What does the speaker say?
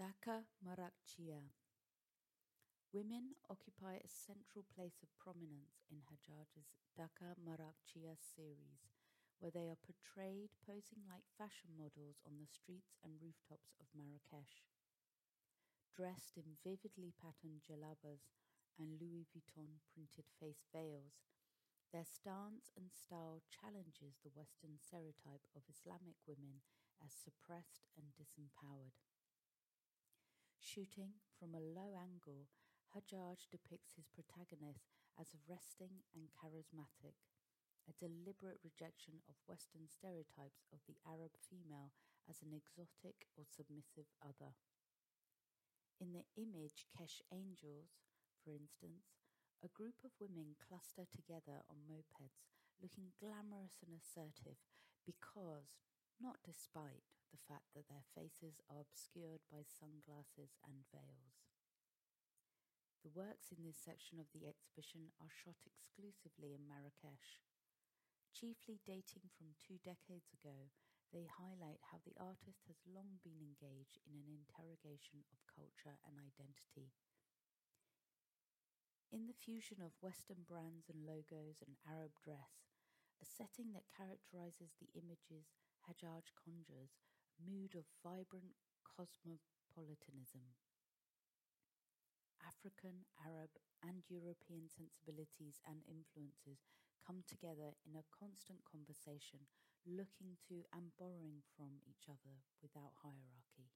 Dakka Marrakchia Women occupy a central place of prominence in Hajjaj's Dakka Marrakchia series, where they are portrayed posing like fashion models on the streets and rooftops of Marrakesh. Dressed in vividly patterned jalabas and Louis Vuitton printed face veils, their stance and style challenges the Western stereotype of Islamic women as suppressed and disempowered. Shooting from a low angle, Hajjaj depicts his protagonist as resting and charismatic, a deliberate rejection of Western stereotypes of the Arab female as an exotic or submissive other. In the image Kesh Angels, for instance, a group of women cluster together on mopeds, looking glamorous and assertive because, not despite, the fact that their faces are obscured by sunglasses and veils. The works in this section of the exhibition are shot exclusively in Marrakesh. Chiefly dating from two decades ago, they highlight how the artist has long been engaged in an interrogation of culture and identity. In the fusion of Western brands and logos and Arab dress, a setting that characterizes the images Hajjaj conjures, a mood of vibrant cosmopolitanism. African, Arab, and European sensibilities and influences come together in a constant conversation, looking to and borrowing from each other without hierarchy.